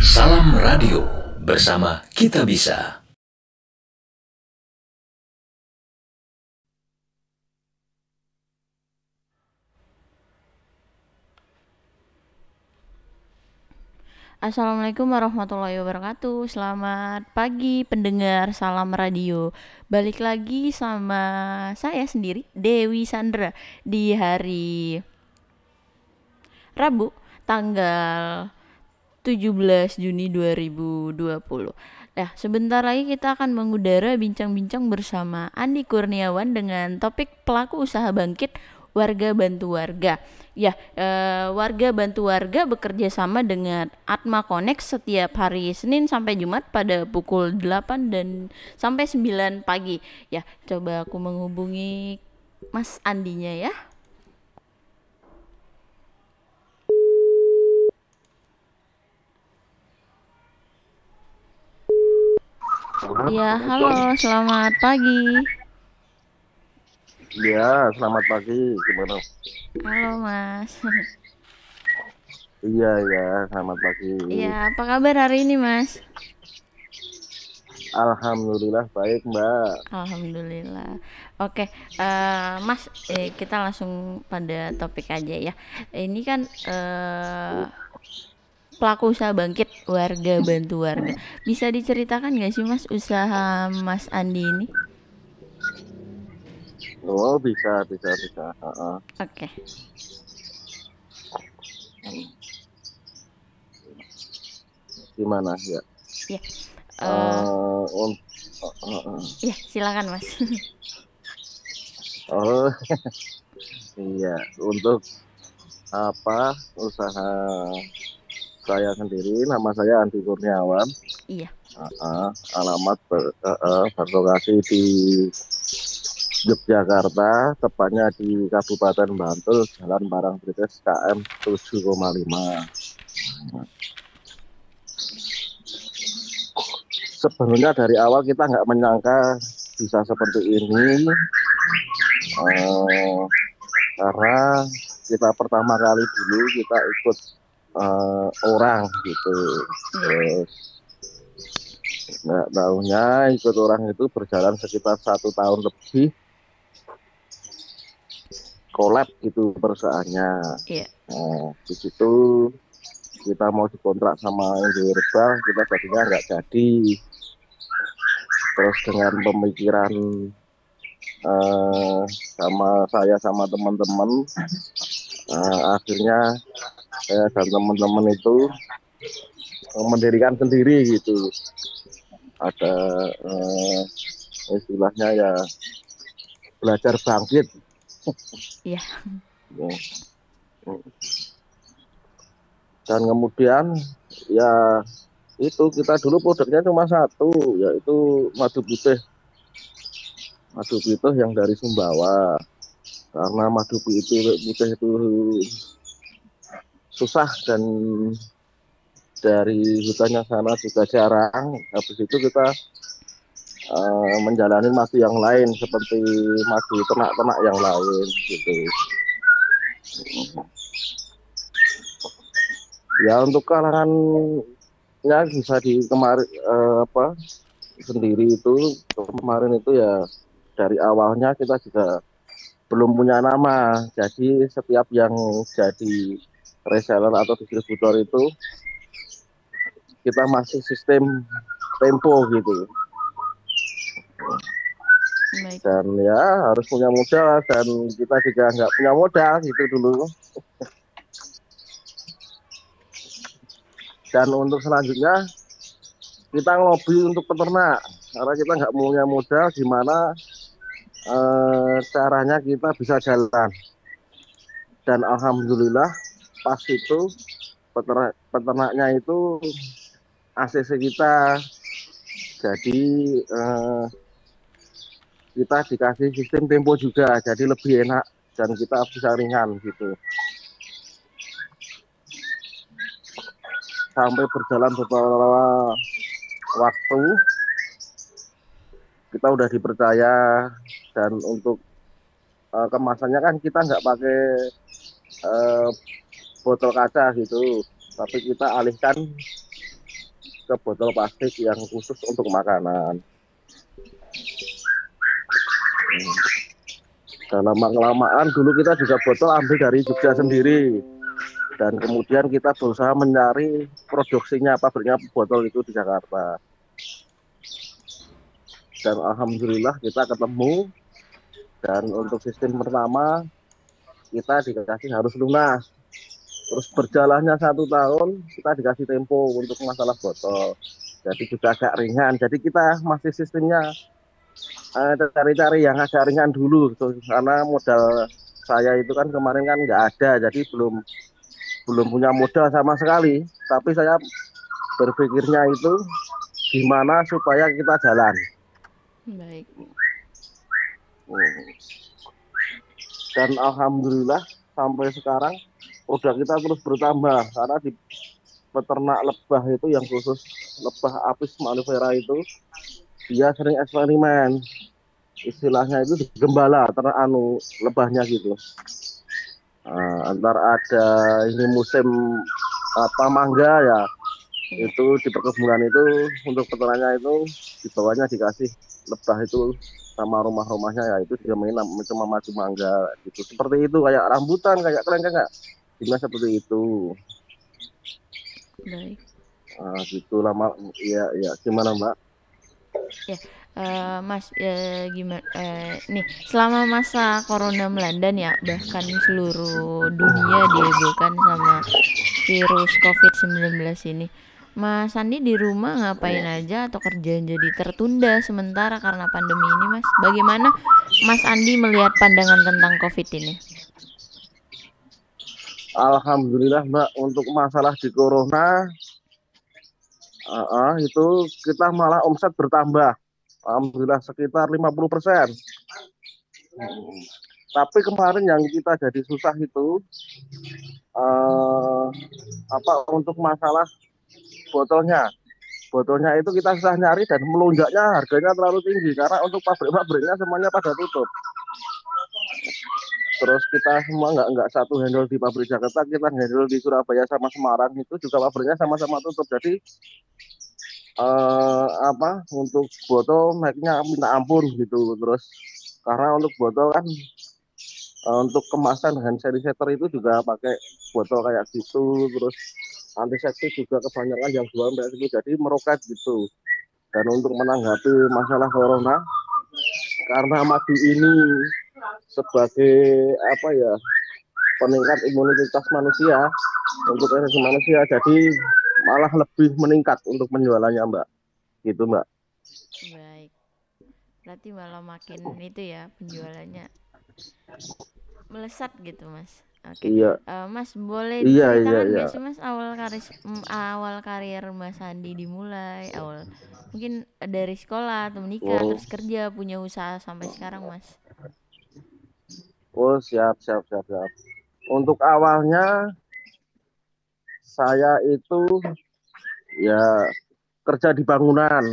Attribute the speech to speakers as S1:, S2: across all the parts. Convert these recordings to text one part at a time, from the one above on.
S1: Salam Radio bersama Kita Bisa.
S2: Assalamualaikum warahmatullahi wabarakatuh Selamat pagi pendengar Salam Radio Balik lagi sama saya sendiri Dewi Sandra Di hari Rabu Tanggal 17 Juni 2020 Ya, sebentar lagi kita akan mengudara bincang-bincang bersama Andi Kurniawan dengan topik pelaku usaha bangkit warga bantu warga. Ya, eh, warga bantu warga bekerja sama dengan Atma Connect setiap hari Senin sampai Jumat pada pukul 8 dan sampai 9 pagi. Ya, coba aku menghubungi Mas Andinya ya. Ya, halo, selamat pagi.
S3: Iya, selamat pagi. Gimana?
S2: Halo, Mas.
S3: Iya, iya, selamat pagi.
S2: Iya, apa kabar hari ini, Mas?
S3: Alhamdulillah baik, Mbak.
S2: Alhamdulillah. Oke, eh, Mas, eh, kita langsung pada topik aja ya. Ini kan eh, pelaku usaha bangkit warga bantu warga. Bisa diceritakan nggak sih, Mas, usaha Mas Andi ini?
S3: Oh, bisa, bisa, bisa. Heeh.
S2: Oke.
S3: Gimana ya?
S2: Ya. Eh,
S3: Eh, un- eh, eh,
S2: ya, silakan, Mas.
S3: oh, iya. Untuk apa usaha saya sendiri, nama saya Andi Kurniawan.
S2: iya.
S3: Heeh, alamat ber, eh, eh, berlokasi di Yogyakarta, tepatnya di Kabupaten Bantul, Jalan Parangtritis KM 7,5. Sebenarnya dari awal kita nggak menyangka bisa seperti ini, eh, karena kita pertama kali dulu kita ikut eh, orang gitu, terus nggak tahunya ikut orang itu berjalan sekitar satu tahun lebih kolab gitu perusahaannya.
S2: Iya.
S3: Nah, di situ kita mau dikontrak sama Indo Herbal, kita tadinya nggak jadi. Terus dengan pemikiran eh, sama saya sama teman-teman, eh, akhirnya saya dan teman-teman itu mendirikan sendiri gitu. Ada eh, istilahnya ya belajar bangkit
S2: Iya.
S3: Ya. Dan kemudian ya itu kita dulu produknya cuma satu yaitu madu putih. Madu putih yang dari Sumbawa. Karena madu putih, putih itu susah dan dari hutannya sana juga jarang. Habis itu kita eh, menjalani madu yang lain seperti madu ternak-ternak yang lain gitu. Ya untuk kalangan ya bisa di kemarin eh, apa sendiri itu kemarin itu ya dari awalnya kita juga belum punya nama. Jadi setiap yang jadi reseller atau distributor itu kita masih sistem tempo gitu.
S2: Baik.
S3: dan ya harus punya modal dan kita juga nggak punya modal gitu dulu dan untuk selanjutnya kita ngelobi untuk peternak karena kita nggak punya modal gimana eh, caranya kita bisa jalan dan alhamdulillah pas itu peternak peternaknya itu ACC kita. Jadi eh, kita dikasih sistem tempo juga jadi lebih enak dan kita bisa ringan gitu. Sampai berjalan beberapa waktu kita udah dipercaya dan untuk eh, kemasannya kan kita nggak pakai eh, botol kaca gitu tapi kita alihkan ke botol plastik yang khusus untuk makanan. Dalam kelamaan dulu kita juga botol ambil dari Jogja sendiri dan kemudian kita berusaha mencari produksinya pabriknya botol itu di Jakarta. Dan alhamdulillah kita ketemu dan untuk sistem pertama kita dikasih harus lunas terus berjalannya satu tahun kita dikasih tempo untuk masalah botol. Jadi juga agak ringan. Jadi kita masih sistemnya uh, cari-cari yang agak ringan dulu gitu. karena modal saya itu kan kemarin kan nggak ada jadi belum belum punya modal sama sekali. Tapi saya berpikirnya itu gimana supaya kita jalan.
S2: Baik.
S3: Hmm. dan alhamdulillah sampai sekarang produk kita terus bertambah karena di peternak lebah itu yang khusus lebah apis malifera itu dia sering eksperimen. Istilahnya itu gembala ternak anu lebahnya gitu. Nah, antar ada ini musim apa mangga ya itu di perkebunan itu untuk peternaknya itu di bawahnya dikasih lebah itu sama rumah-rumahnya ya itu dia main cuma maju mangga gitu. Seperti itu kayak rambutan kayak keren kan Cuma seperti itu.
S2: Baik.
S3: Nah, gitu lama ya ya gimana Mbak?
S2: Ya, uh, Mas ya gimana uh, nih selama masa corona melanda ya bahkan seluruh dunia dihebohkan sama virus COVID-19 ini. Mas Andi di rumah ngapain aja atau kerjaan jadi tertunda sementara karena pandemi ini, Mas? Bagaimana Mas Andi melihat pandangan tentang COVID ini?
S3: Alhamdulillah Mbak untuk masalah di corona uh, uh, itu kita malah omset bertambah. Alhamdulillah sekitar 50 persen. Hmm. Tapi kemarin yang kita jadi susah itu uh, apa untuk masalah botolnya. Botolnya itu kita susah nyari dan melonjaknya harganya terlalu tinggi karena untuk pabrik-pabriknya semuanya pada tutup terus kita semua nggak nggak satu handle di pabrik Jakarta kita handle di Surabaya sama Semarang itu juga pabriknya sama-sama tutup. Jadi uh, apa untuk botol naiknya minta ampun gitu. Terus karena untuk botol kan uh, untuk kemasan hand sanitizer itu juga pakai botol kayak gitu. Terus antiseptik juga kebanyakan yang jual kayak gitu. Jadi meroket gitu. Dan untuk menanggapi masalah corona karena madu ini sebagai apa ya peningkat imunitas manusia untuk energi manusia jadi malah lebih meningkat untuk penjualannya mbak gitu mbak
S2: baik berarti malah makin itu ya penjualannya melesat gitu mas Oke. Iya. Uh, mas boleh
S3: iya, iya, iya.
S2: sih mas awal karir awal karir Mas Andi dimulai awal mungkin dari sekolah atau menikah oh. terus kerja punya usaha sampai sekarang mas.
S3: Oh siap siap siap siap. Untuk awalnya saya itu ya kerja di bangunan.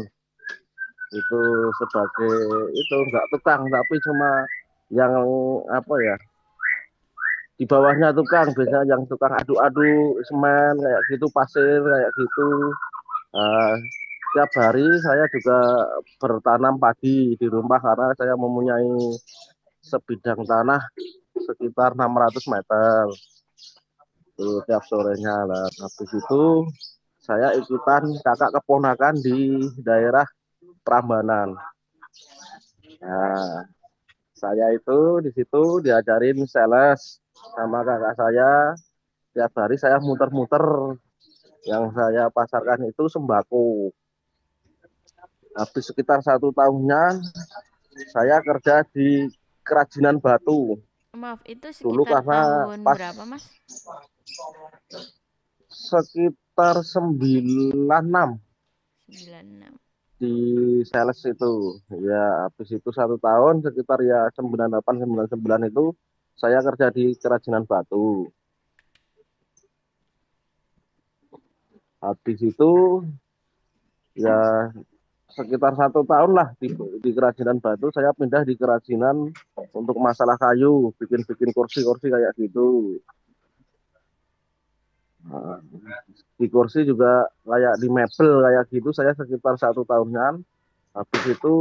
S3: Itu sebagai itu enggak tukang tapi cuma yang apa ya di bawahnya tukang. Biasanya yang tukang adu-adu semen kayak gitu pasir kayak gitu. Uh, tiap hari saya juga bertanam padi di rumah karena saya mempunyai sebidang tanah sekitar 600 meter. Tuh tiap sorenya lah. Habis itu saya ikutan kakak keponakan di daerah Prambanan. Nah saya itu di situ diajarin sales sama kakak saya. Tiap hari saya muter-muter. Yang saya pasarkan itu sembako. Habis sekitar satu tahunnya saya kerja di kerajinan batu.
S2: Maaf, itu sekitar Dulu karena tahun pas berapa, Mas?
S3: Sekitar 96.
S2: 96.
S3: Di sales itu. Ya, habis itu satu tahun sekitar ya 98 99 itu saya kerja di kerajinan batu. Habis itu ya sekitar satu tahun lah di, di kerajinan batu saya pindah di kerajinan untuk masalah kayu bikin-bikin kursi-kursi kayak gitu. Nah, di kursi juga kayak di mebel kayak gitu saya sekitar satu tahunan. Habis itu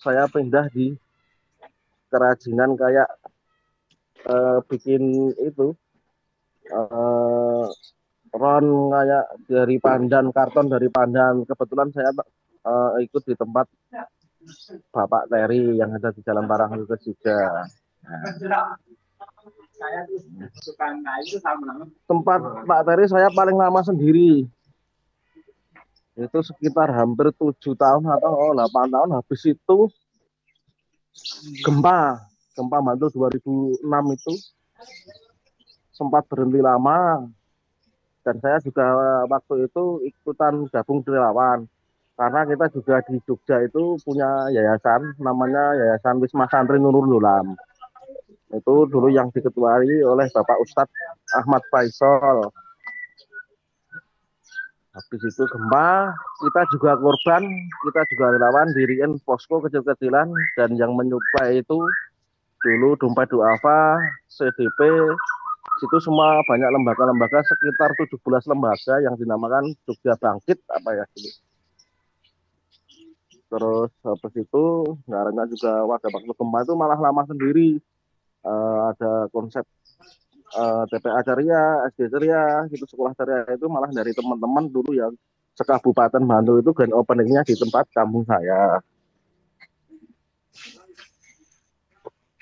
S3: saya pindah di kerajinan kayak uh, bikin itu uh, ron kayak dari pandan karton dari pandan. Kebetulan saya uh, ikut di tempat Bapak Terry yang ada di Jalan Parang itu juga. Nah. tempat Pak Terry saya paling lama sendiri. Itu sekitar hampir tujuh tahun atau delapan tahun. Habis itu gempa gempa Bantul 2006 itu sempat berhenti lama. Dan saya juga waktu itu ikutan gabung relawan karena kita juga di Jogja itu punya yayasan namanya Yayasan Wisma Santri Nurul Nulam itu dulu yang diketuai oleh Bapak Ustadz Ahmad Faisal. Habis itu gempa kita juga korban kita juga relawan diriin posko kecil-kecilan dan yang menyuplai itu dulu dompet duafa CDP situ semua banyak lembaga-lembaga sekitar 17 lembaga yang dinamakan Jogja Bangkit apa ya ini terus habis itu ngarangnya juga warga waktu gempa itu malah lama sendiri uh, ada konsep uh, eh, TPA Ceria, SD Ceria, gitu sekolah Ceria itu malah dari teman-teman dulu yang sekabupaten Bantul itu grand openingnya di tempat kampung saya.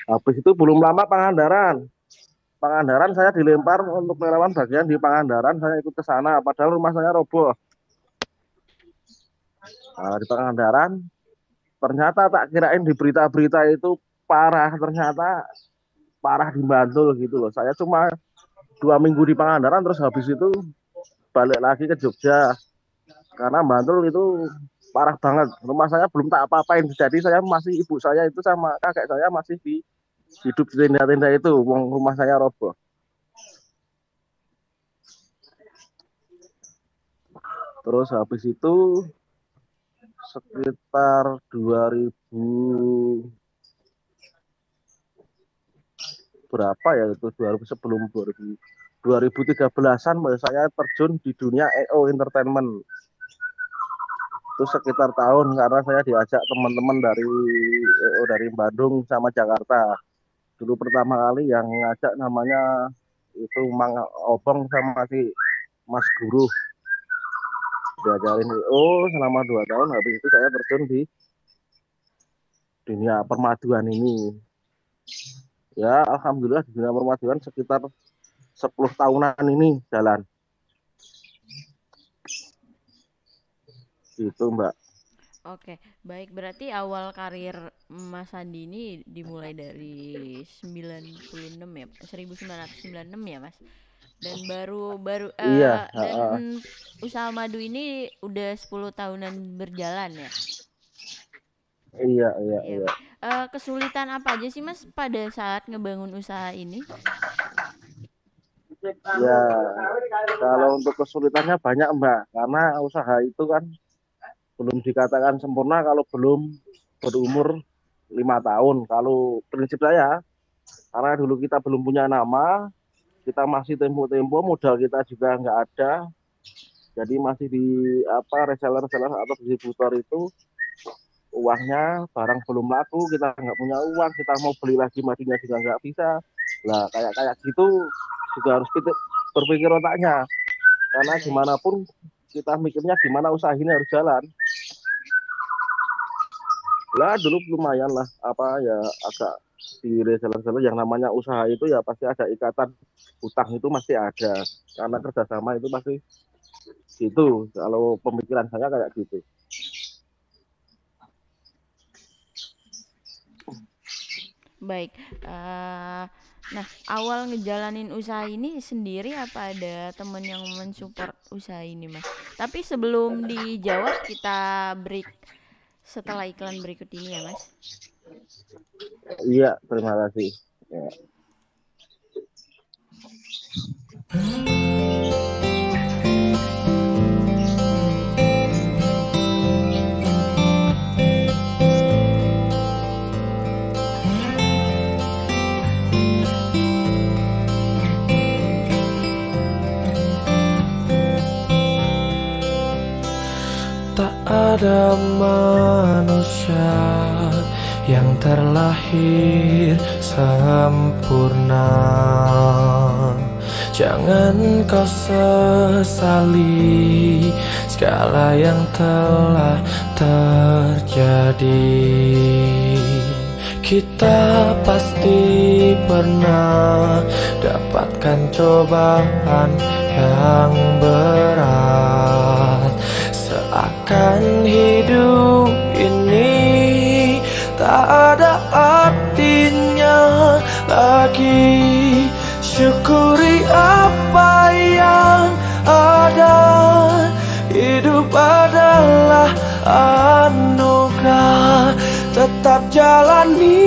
S3: Habis itu belum lama Pangandaran. Pangandaran saya dilempar untuk relawan bagian di Pangandaran, saya ikut ke sana, padahal rumah saya roboh. Di Pangandaran, ternyata tak kirain di berita-berita itu parah, ternyata parah di Bantul gitu loh. Saya cuma dua minggu di Pangandaran terus habis itu balik lagi ke Jogja. Karena Bantul itu parah banget. Rumah saya belum tak apa-apain. Jadi saya masih ibu saya itu sama kakek saya masih di hidup di tenda-tenda itu. Rumah saya roboh. Terus habis itu sekitar 2000 berapa ya itu? 2000 sebelum 2000 2013-an saya terjun di dunia EO Entertainment. Itu sekitar tahun karena saya diajak teman-teman dari EO dari Bandung sama Jakarta. Dulu pertama kali yang ngajak namanya itu Mang Obong sama si Mas Guru diajarin. EO selama dua tahun habis itu saya terjun di dunia permaduan ini. Ya alhamdulillah di dunia permaduan sekitar 10 tahunan ini jalan. Itu mbak.
S2: Oke, baik. Berarti awal karir Mas Andi ini dimulai dari 96 ya, 1996 ya Mas. Dan baru baru uh, iya, dan uh, usaha madu ini udah 10 tahunan berjalan ya.
S3: Iya, iya, iya. iya.
S2: Uh, kesulitan apa aja sih Mas pada saat ngebangun usaha ini?
S3: Ya, kalau untuk kesulitannya banyak Mbak, karena usaha itu kan belum dikatakan sempurna kalau belum berumur lima tahun. Kalau prinsip saya, karena dulu kita belum punya nama, kita masih tempo-tempo, modal kita juga nggak ada, jadi masih di apa reseller-reseller atau distributor itu uangnya barang belum laku kita nggak punya uang kita mau beli lagi matinya juga nggak bisa. Lah kayak kayak gitu juga harus kita berpikir otaknya. Karena gimana pun kita mikirnya gimana usaha ini harus jalan. Lah dulu lumayan lah apa ya agak di reseller-reseller yang namanya usaha itu ya pasti ada ikatan utang itu masih ada karena kerjasama itu pasti gitu kalau pemikiran saya kayak gitu
S2: Baik. Uh, nah, awal ngejalanin usaha ini sendiri apa ada temen yang mensupport usaha ini, Mas? Tapi sebelum dijawab kita break setelah iklan berikut ini ya, Mas.
S3: Iya, terima kasih. Ya.
S4: Tak ada manusia yang terlahir sempurna. Jangan kau sesali segala yang telah terjadi. Kita pasti pernah dapatkan cobaan yang berat. Seakan hidup jalani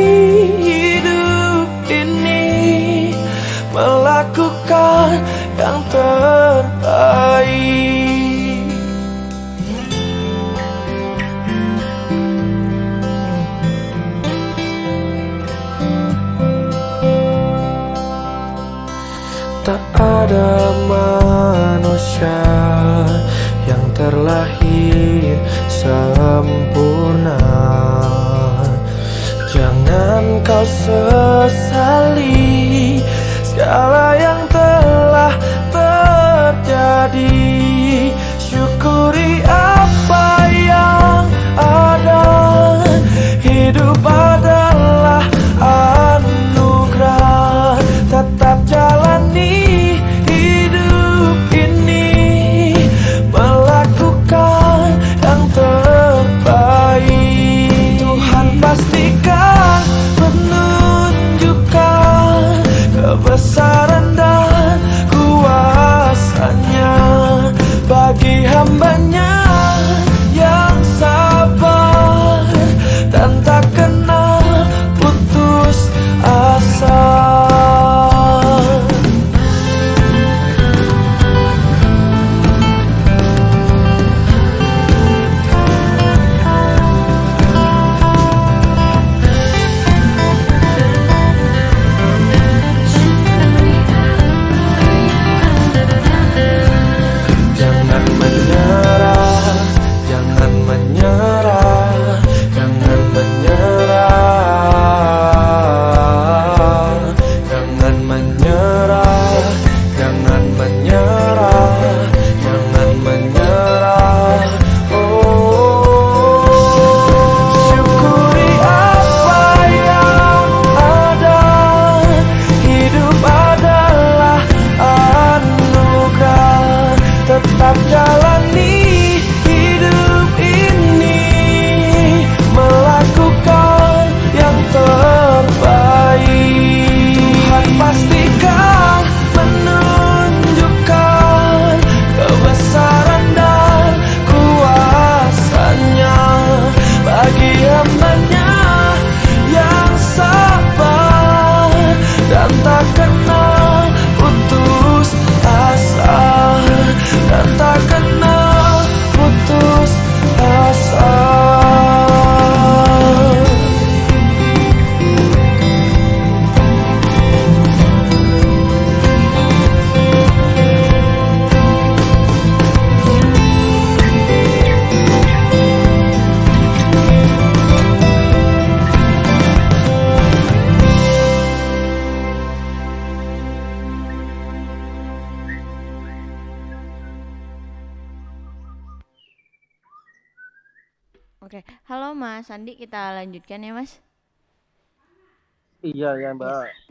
S4: kau sesali segala yang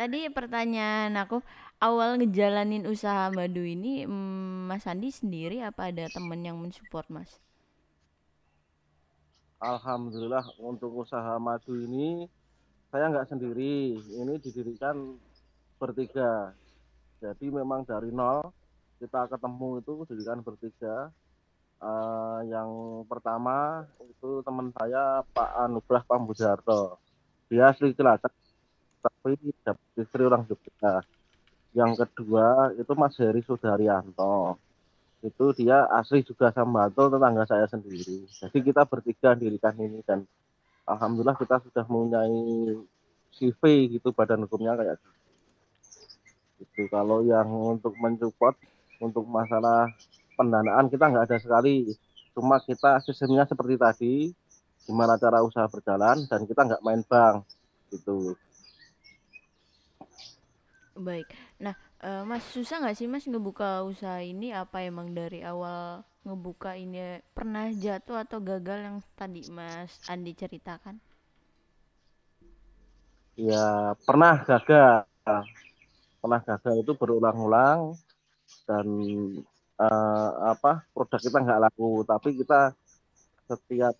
S2: Tadi pertanyaan aku, awal ngejalanin usaha madu ini mm, Mas Andi sendiri apa ada temen yang mensupport Mas?
S3: Alhamdulillah untuk usaha madu ini saya nggak sendiri. Ini didirikan bertiga. Jadi memang dari nol kita ketemu itu didirikan bertiga. Eh, yang pertama itu teman saya Pak Anugrah Pambudarto. Dia asli Cilacap, tapi dapat istri orang Jogja. Yang kedua itu Mas Heri Sudaryanto. Itu dia asli juga sama Bantul, tetangga saya sendiri. Jadi kita bertiga dirikan ini dan alhamdulillah kita sudah mempunyai CV gitu badan hukumnya kayak gitu. Itu kalau yang untuk mensupport untuk masalah pendanaan kita nggak ada sekali cuma kita sistemnya seperti tadi gimana cara usaha berjalan dan kita nggak main bank gitu
S2: Baik. Nah, eh, Mas susah nggak sih Mas ngebuka usaha ini? Apa emang dari awal ngebuka ini pernah jatuh atau gagal yang tadi Mas Andi ceritakan?
S3: ya pernah gagal pernah gagal itu berulang-ulang dan eh, apa produk kita nggak laku tapi kita setiap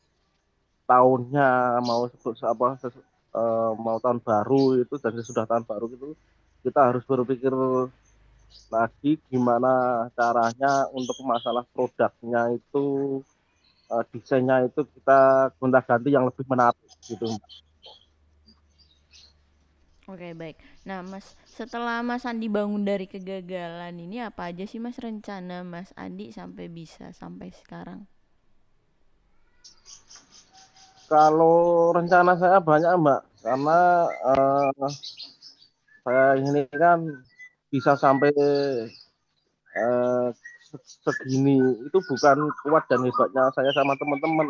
S3: tahunnya mau sebut apa eh, mau tahun baru itu dan sudah tahun baru itu kita harus berpikir lagi gimana caranya untuk masalah produknya itu eh, desainnya itu kita gonta-ganti yang lebih menarik gitu
S2: Oke, baik. Nah, Mas, setelah Mas Andi bangun dari kegagalan ini apa aja sih Mas rencana Mas Andi sampai bisa sampai sekarang?
S3: Kalau rencana saya banyak Mbak, karena eh, saya ini kan bisa sampai eh, se- segini itu bukan kuat dan hebatnya saya sama teman-teman,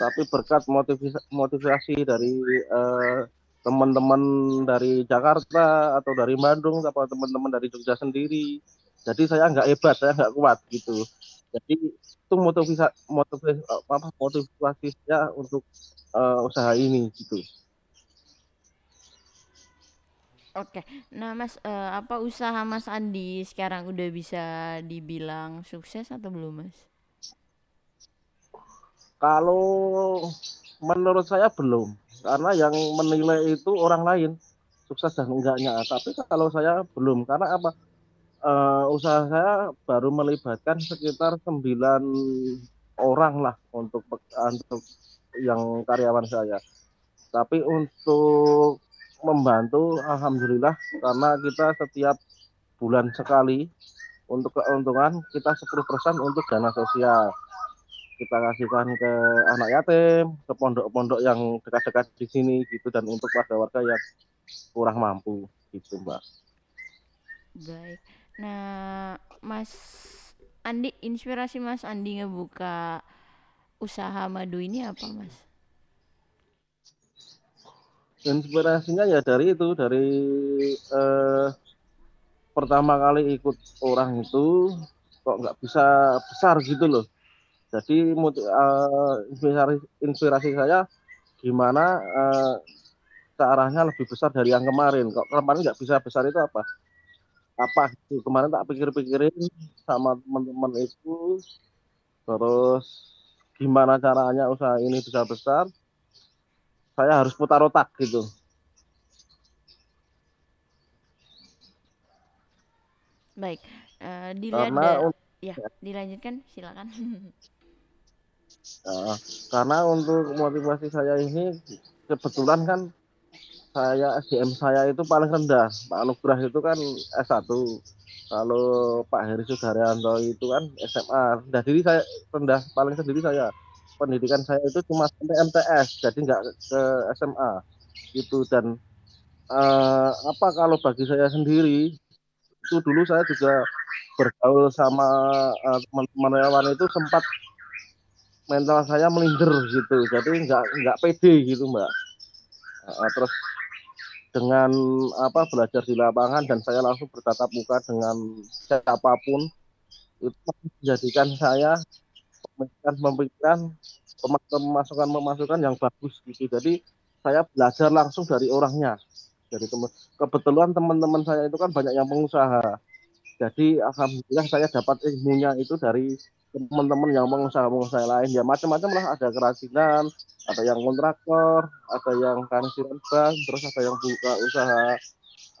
S3: tapi berkat motivasi, motivasi dari eh, teman-teman dari Jakarta atau dari Bandung atau teman-teman dari Jogja sendiri. Jadi saya nggak hebat, saya nggak kuat gitu. Jadi itu motivasi motivasi apa motivasi saya untuk eh, usaha ini gitu.
S2: Oke. Nah, Mas, eh, apa usaha Mas Andi sekarang udah bisa dibilang sukses atau belum, Mas?
S3: Kalau menurut saya belum, karena yang menilai itu orang lain sukses dan enggaknya. Tapi kalau saya belum, karena apa? Eh, usaha saya baru melibatkan sekitar 9 orang lah untuk untuk yang karyawan saya. Tapi untuk membantu, alhamdulillah, karena kita setiap bulan sekali untuk keuntungan kita 10% untuk dana sosial kita kasihkan ke anak yatim, ke pondok-pondok yang dekat-dekat di sini gitu dan untuk warga-warga yang kurang mampu gitu Mbak.
S2: Baik. Nah, Mas Andi, inspirasi Mas Andi ngebuka usaha madu ini apa, Mas?
S3: Inspirasinya ya dari itu, dari eh, pertama kali ikut orang itu kok nggak bisa besar gitu loh. Jadi eh, inspirasi, inspirasi saya gimana caranya lebih besar dari yang kemarin. Kok kemarin nggak bisa besar itu apa? Apa gitu. Kemarin tak pikir-pikirin sama teman-teman itu, terus gimana caranya usaha ini bisa besar. Saya harus putar otak gitu.
S2: Baik. Eh, dilihat
S3: Karena un-
S2: ya, dilanjutkan, silakan.
S3: eh, karena untuk motivasi saya ini kebetulan kan saya SDM saya itu paling rendah. Pak Anugrah itu kan S1. Kalau Pak Heri Sudaryanto itu kan SMA. Rendah diri saya rendah paling sendiri saya. Pendidikan saya itu cuma sampai MTS, jadi nggak ke SMA itu dan eh, apa kalau bagi saya sendiri itu dulu saya juga bergaul sama eh, teman-teman relawan itu sempat mental saya melindir gitu. Jadi nggak nggak pede gitu mbak. Eh, terus dengan apa belajar di lapangan dan saya langsung bertatap muka dengan siapa pun itu menjadikan saya pemikiran-pemikiran pemasukan-pemasukan yang bagus gitu. Jadi saya belajar langsung dari orangnya. Dari kebetulan teman-teman saya itu kan banyak yang pengusaha. Jadi alhamdulillah saya dapat ilmunya itu dari teman-teman yang pengusaha-pengusaha lain. Ya macam-macam lah. Ada kerajinan ada yang kontraktor ada yang kansiran bank terus ada yang buka usaha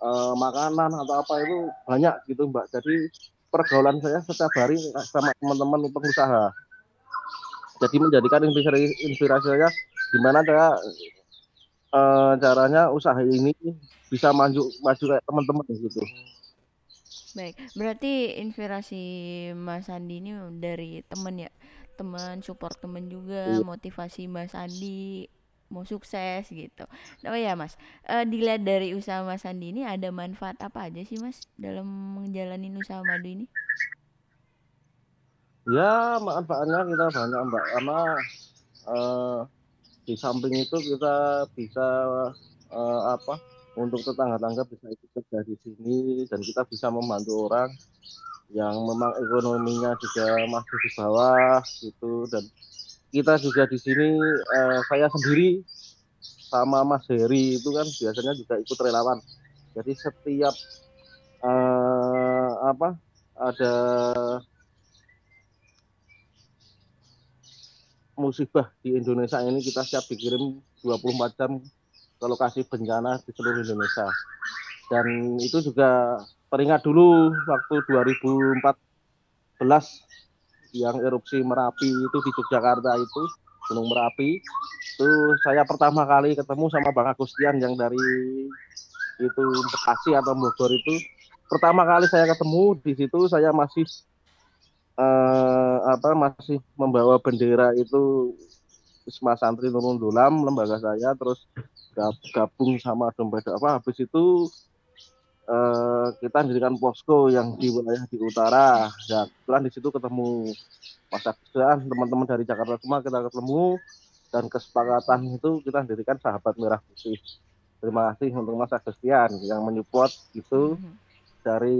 S3: eh, makanan atau apa itu banyak gitu mbak. Jadi pergaulan saya setiap hari sama teman-teman pengusaha jadi menjadikan inspirasi, inspirasi saya gimana saya eh, caranya usaha ini bisa maju maju kayak teman-teman gitu
S2: Baik, berarti inspirasi Mas Andi ini dari temen ya, teman support temen juga,
S3: Iya.
S2: motivasi Mas Andi mau sukses gitu. Oh ya Mas, eh, dilihat dari usaha Mas Andi ini ada manfaat apa aja sih Mas dalam menjalani usaha madu ini?
S3: Ya manfaatnya kita banyak mbak. Karena eh, di samping itu kita bisa eh, apa untuk tetangga-tangga bisa ikut kerja di sini dan kita bisa membantu orang yang memang ekonominya juga masih di bawah gitu. Dan kita juga di sini eh, saya sendiri sama Mas Heri itu kan biasanya juga ikut relawan. Jadi setiap eh, apa ada musibah di Indonesia ini kita siap dikirim 24 jam ke lokasi bencana di seluruh Indonesia. Dan itu juga teringat dulu waktu 2014 yang erupsi Merapi itu di Yogyakarta itu Gunung Merapi itu saya pertama kali ketemu sama Bang Agustian yang dari itu Bekasi atau Bogor itu pertama kali saya ketemu di situ saya masih eh, apa masih membawa bendera itu Wisma Santri Nurul Dulam lembaga saya terus gabung sama dompet apa habis itu eh, kita mendirikan posko yang di wilayah di utara. Ya kebetulan di situ ketemu Mas Aksan teman-teman dari Jakarta semua kita ketemu dan kesepakatan itu kita mendirikan sahabat merah putih. Terima kasih untuk Mas Agustian yang menyupport itu
S2: Mhm.
S3: Dari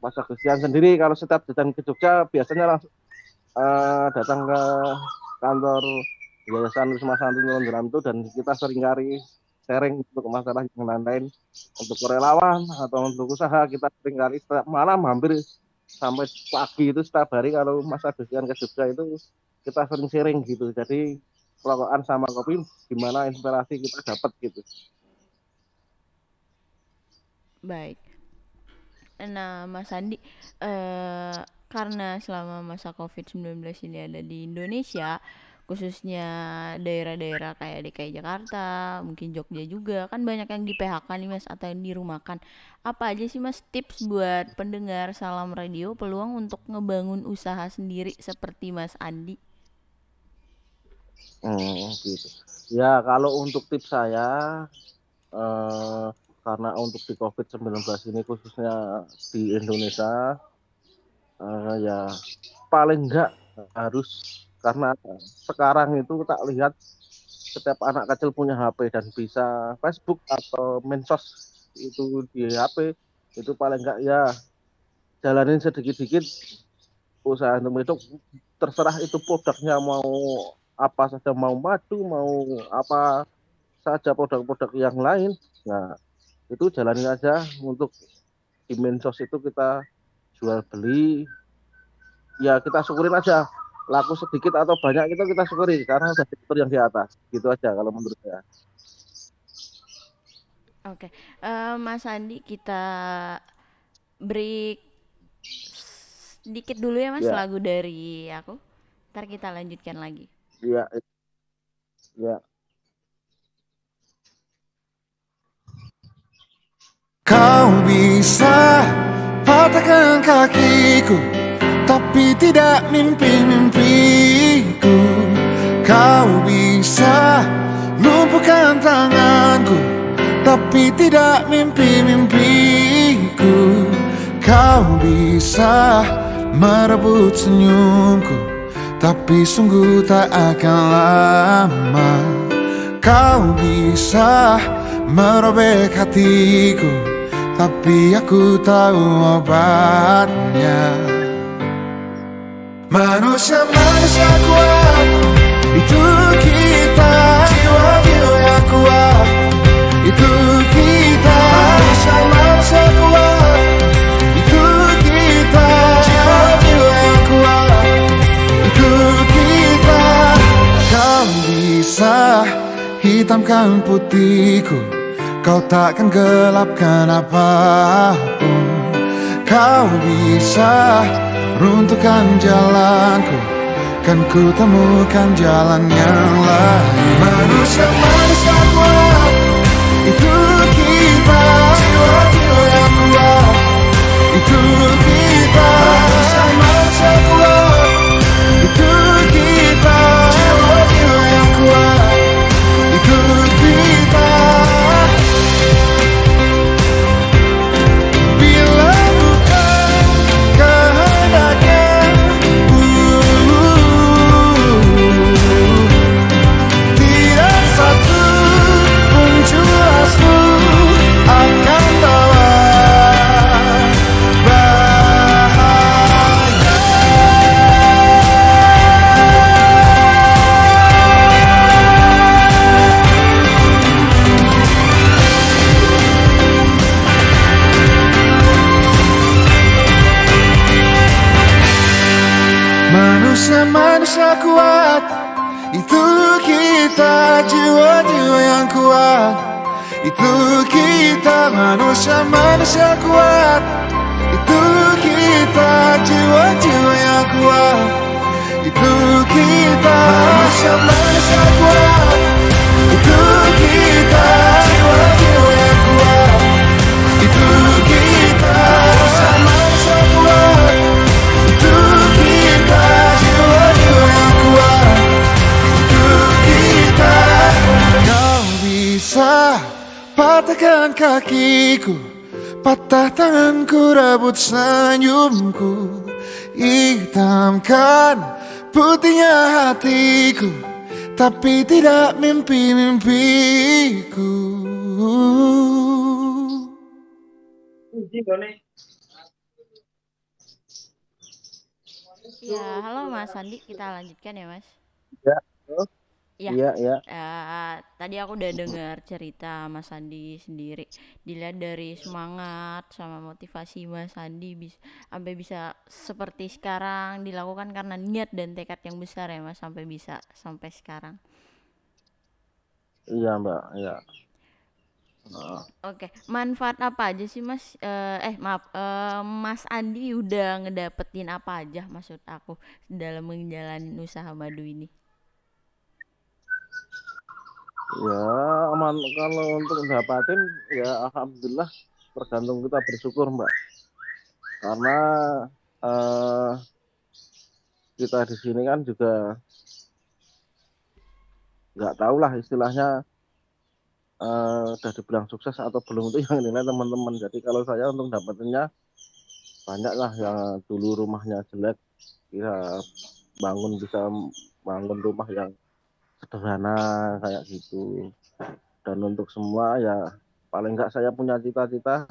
S3: Mas Agustian sendiri. Kalau setiap datang ke Jogja biasanya langsung eh, datang ke kantor Yayasan Wisma Santri Nurul itu dan kita sering kali sharing untuk masalah yang lain-lain. Untuk relawan atau untuk usaha kita sering kali setiap malam hampir sampai pagi itu setiap hari kalau Mas Agustian ke Jogja itu kita sering sharing gitu. Jadi rokokan sama kopi gimana inspirasi kita dapat gitu.
S2: Baik. Nah, Mas Andi, eh, karena selama masa COVID-19 ini ada di Indonesia, khususnya daerah-daerah kayak DKI Jakarta, mungkin Jogja juga, kan banyak yang di PHK nih Mas atau yang dirumahkan. Apa aja sih Mas tips buat pendengar Salam Radio peluang untuk ngebangun usaha sendiri seperti Mas Andi?
S3: Hmm, gitu. Ya, kalau untuk tips saya, eh, karena untuk di COVID-19 ini khususnya di Indonesia, eh, ya paling enggak harus karena sekarang itu tak lihat setiap anak kecil punya HP dan bisa Facebook atau mensos itu di HP itu paling enggak ya jalanin sedikit-sedikit usaha untuk itu terserah itu produknya mau apa saja mau madu mau apa saja produk-produk yang lain nah itu jalanin aja untuk di mensos itu kita jual beli. Ya kita syukurin aja. Laku sedikit atau banyak itu kita syukuri. Karena udah diatur yang di atas. Gitu aja kalau menurut saya.
S2: Oke, eh, Mas Andi kita break sedikit dulu ya Mas
S3: ya
S2: lagu dari aku. Ntar kita lanjutkan lagi.
S3: ya ya
S5: Kau bisa patahkan kakiku Tapi tidak mimpi-mimpiku. Kau bisa lumpuhkan tanganku Tapi tidak mimpi-mimpiku. Kau bisa merebut senyumku Tapi sungguh tak akan lama. Kau bisa merobek hatiku Tapi aku tahu obatnya. Manusia manusia kuat. Itu kita Jiwa-jiwa yang kuat. Itu kita Manusia manusia kuat. Itu kita Jiwa-jiwa yang kuat. Itu kita. Kau bisa hitamkan putihku Kau takkan gelapkan apa pun. Kau bisa runtuhkan jalanku Kan ku temukan jalan yang lain. Manusia manusia kuat Itu kita Jiwa-jiwa yang kuat Itu kita. Manusia manusia kuat
S4: Hitamkan putihnya hatiku Tapi tidak mimpi-mimpiku
S2: Ya, halo Mas Andi, kita lanjutkan ya Mas.
S3: Ya, halo.
S2: Ya.
S3: Iya, iya.
S2: Eh, tadi aku udah dengar cerita Mas Andi sendiri. Dilihat dari semangat sama motivasi Mas Andi bis sampai bisa seperti sekarang dilakukan karena niat dan tekad yang besar ya Mas sampai bisa sampai sekarang.
S3: Iya, Mbak. Iya. Nah,
S2: Oke, manfaat apa aja sih Mas? Eh, eh maaf, eh, Mas Andi udah ngedapetin apa aja maksud aku dalam menjalani usaha madu ini?
S3: Ya aman. Kalau untuk dapatin ya alhamdulillah tergantung kita bersyukur mbak. Karena eh, kita di sini kan juga nggak tahu lah istilahnya eh, udah dibilang sukses atau belum itu yang nilai teman-teman. Jadi kalau saya untuk dapatinnya banyak lah yang dulu rumahnya jelek ya bangun bisa bangun rumah yang sederhana kayak gitu. Dan untuk semua ya paling enggak saya punya cita-cita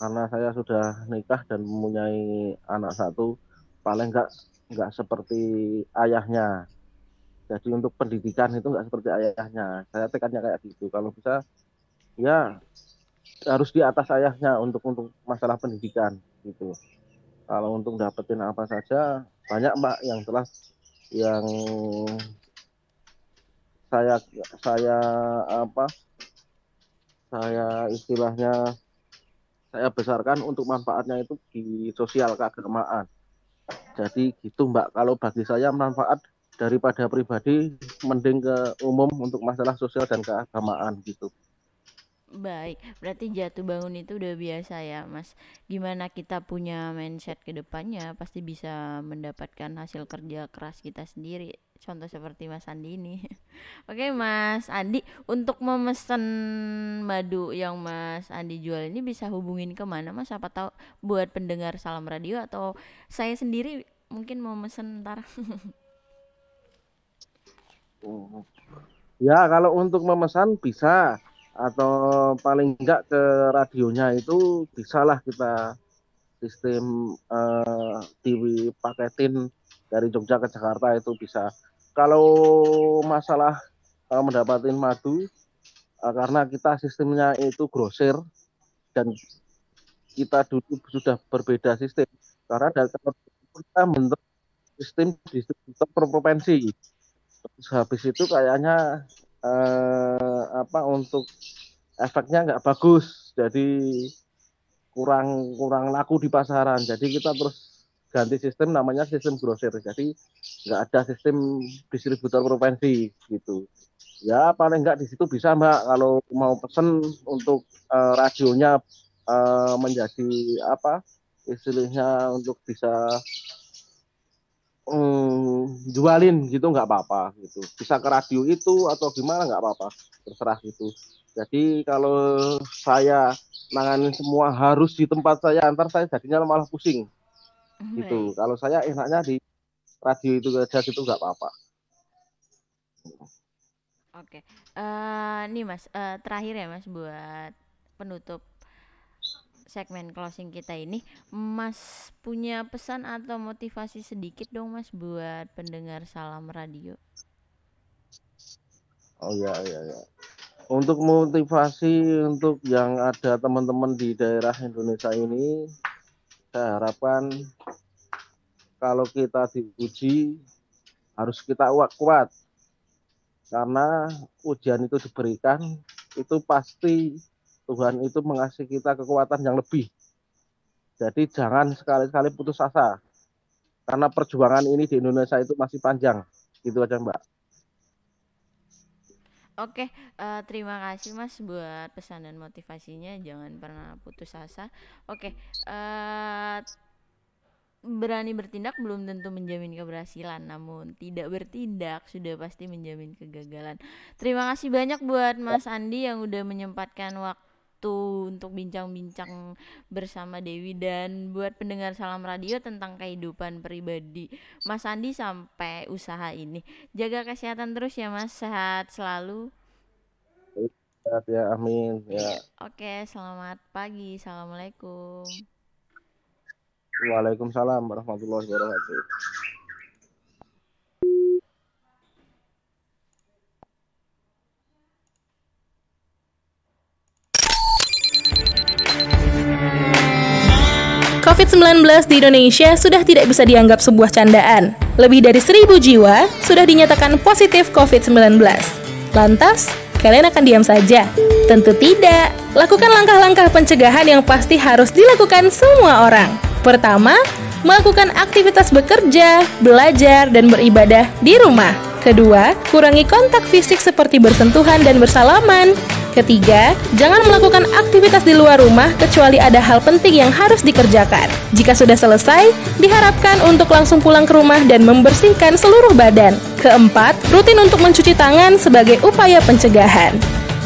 S3: karena saya sudah nikah dan mempunyai anak satu paling enggak enggak seperti ayahnya. Jadi untuk pendidikan itu enggak seperti ayahnya. Saya tekannya kayak gitu. Kalau bisa ya harus di atas ayahnya untuk untuk masalah pendidikan gitu. Kalau untuk dapetin apa saja banyak mbak yang telah yang saya saya apa saya istilahnya saya besarkan untuk manfaatnya itu di sosial keagamaan jadi gitu mbak kalau bagi saya manfaat daripada pribadi mending ke umum untuk masalah sosial dan keagamaan gitu
S2: Baik, berarti jatuh bangun itu udah biasa ya, Mas. Gimana kita punya mindset ke depannya, pasti bisa mendapatkan hasil kerja keras kita sendiri. Contoh seperti Mas Andi ini. Oke, Mas Andi, untuk memesan madu yang Mas Andi jual ini bisa hubungin ke mana, Mas? Apa tahu buat pendengar Salam Radio atau saya sendiri mungkin mau mesen ntar.
S3: ya kalau untuk memesan bisa atau paling enggak ke radionya itu bisalah kita sistem eh, dipaketin dari Jogja ke Jakarta itu bisa kalau masalah eh, mendapatkan madu eh, karena kita sistemnya itu grosir dan kita dulu sudah berbeda sistem. Karena dari kita bentuk sistem distributor per provinsi. Terus habis itu kayaknya eh, apa untuk efeknya nggak bagus. Jadi kurang kurang laku di pasaran. Jadi kita terus ganti sistem namanya sistem grosir. Jadi nggak ada sistem distributor provinsi gitu. Ya paling nggak di situ bisa mbak. Kalau mau pesen untuk eh, radionya eh, menjadi apa istilahnya untuk bisa mm, jualin gitu nggak apa-apa gitu. Bisa ke radio itu atau gimana nggak apa-apa. Terserah gitu. Jadi kalau saya nanganin semua harus di tempat saya antar saya jadinya malah pusing gitu
S2: Baik.
S3: kalau saya enaknya di radio itu aja gitu nggak apa-apa
S2: Oke. Eh nih Mas, eh, terakhir ya Mas buat penutup segmen closing kita ini, Mas punya pesan atau motivasi sedikit dong Mas buat pendengar Salam Radio.
S3: oh ya ya ya untuk motivasi untuk yang ada teman-teman di daerah Indonesia ini saya harapkan kalau kita diuji harus kita kuat kuat karena ujian itu diberikan itu pasti Tuhan itu mengasih kita kekuatan yang lebih. Jadi jangan sekali-kali putus asa karena perjuangan ini di Indonesia itu masih panjang. Gitu aja Mbak
S2: Oke, uh, terima kasih Mas buat pesan dan motivasinya. Jangan pernah putus asa. Oke, uh, berani bertindak belum tentu menjamin keberhasilan, namun tidak bertindak sudah pasti menjamin kegagalan. Terima kasih banyak buat Mas Andi yang udah menyempatkan waktu untuk bincang-bincang bersama Dewi dan buat pendengar Salam Radio tentang kehidupan pribadi Mas Andi sampai usaha ini. Jaga kesehatan terus ya Mas, sehat selalu.
S3: Ya, amin. Ya.
S2: Oke, selamat pagi. Assalamualaikum.
S3: Waalaikumsalam warahmatullahi wabarakatuh.
S6: COVID-19 di Indonesia sudah tidak bisa dianggap sebuah candaan. Lebih dari seribu jiwa sudah dinyatakan positif COVID-19. Lantas, kalian akan diam saja? Tentu tidak. Lakukan langkah-langkah pencegahan yang pasti harus dilakukan semua orang. Pertama, melakukan aktivitas bekerja, belajar, dan beribadah di rumah. Kedua, kurangi kontak fisik seperti bersentuhan dan bersalaman. Ketiga, jangan melakukan aktivitas di luar rumah kecuali ada hal penting yang harus dikerjakan. Jika sudah selesai, diharapkan untuk langsung pulang ke rumah dan membersihkan seluruh badan. Keempat, rutin untuk mencuci tangan sebagai upaya pencegahan.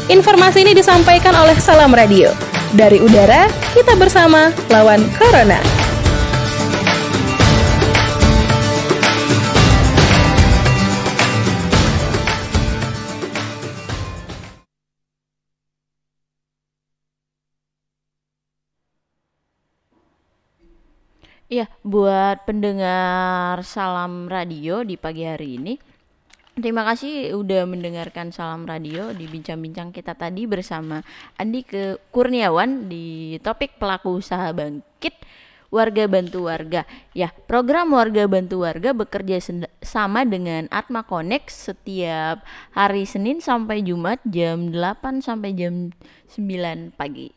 S6: Informasi ini disampaikan oleh Salam Radio. Dari udara, kita bersama lawan Corona.
S2: Iya, buat pendengar Salam Radio di pagi hari ini. Terima kasih udah mendengarkan Salam Radio di bincang-bincang kita tadi bersama Andi ke Kurniawan di topik pelaku usaha bangkit warga bantu warga. Ya, program warga bantu warga bekerja sama dengan Atma Connect setiap hari Senin sampai Jumat jam 8 sampai jam 9 pagi.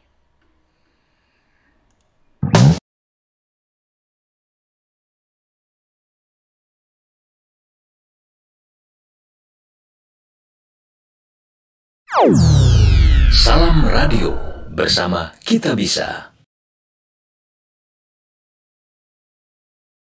S1: Salam Radio bersama Kita Bisa.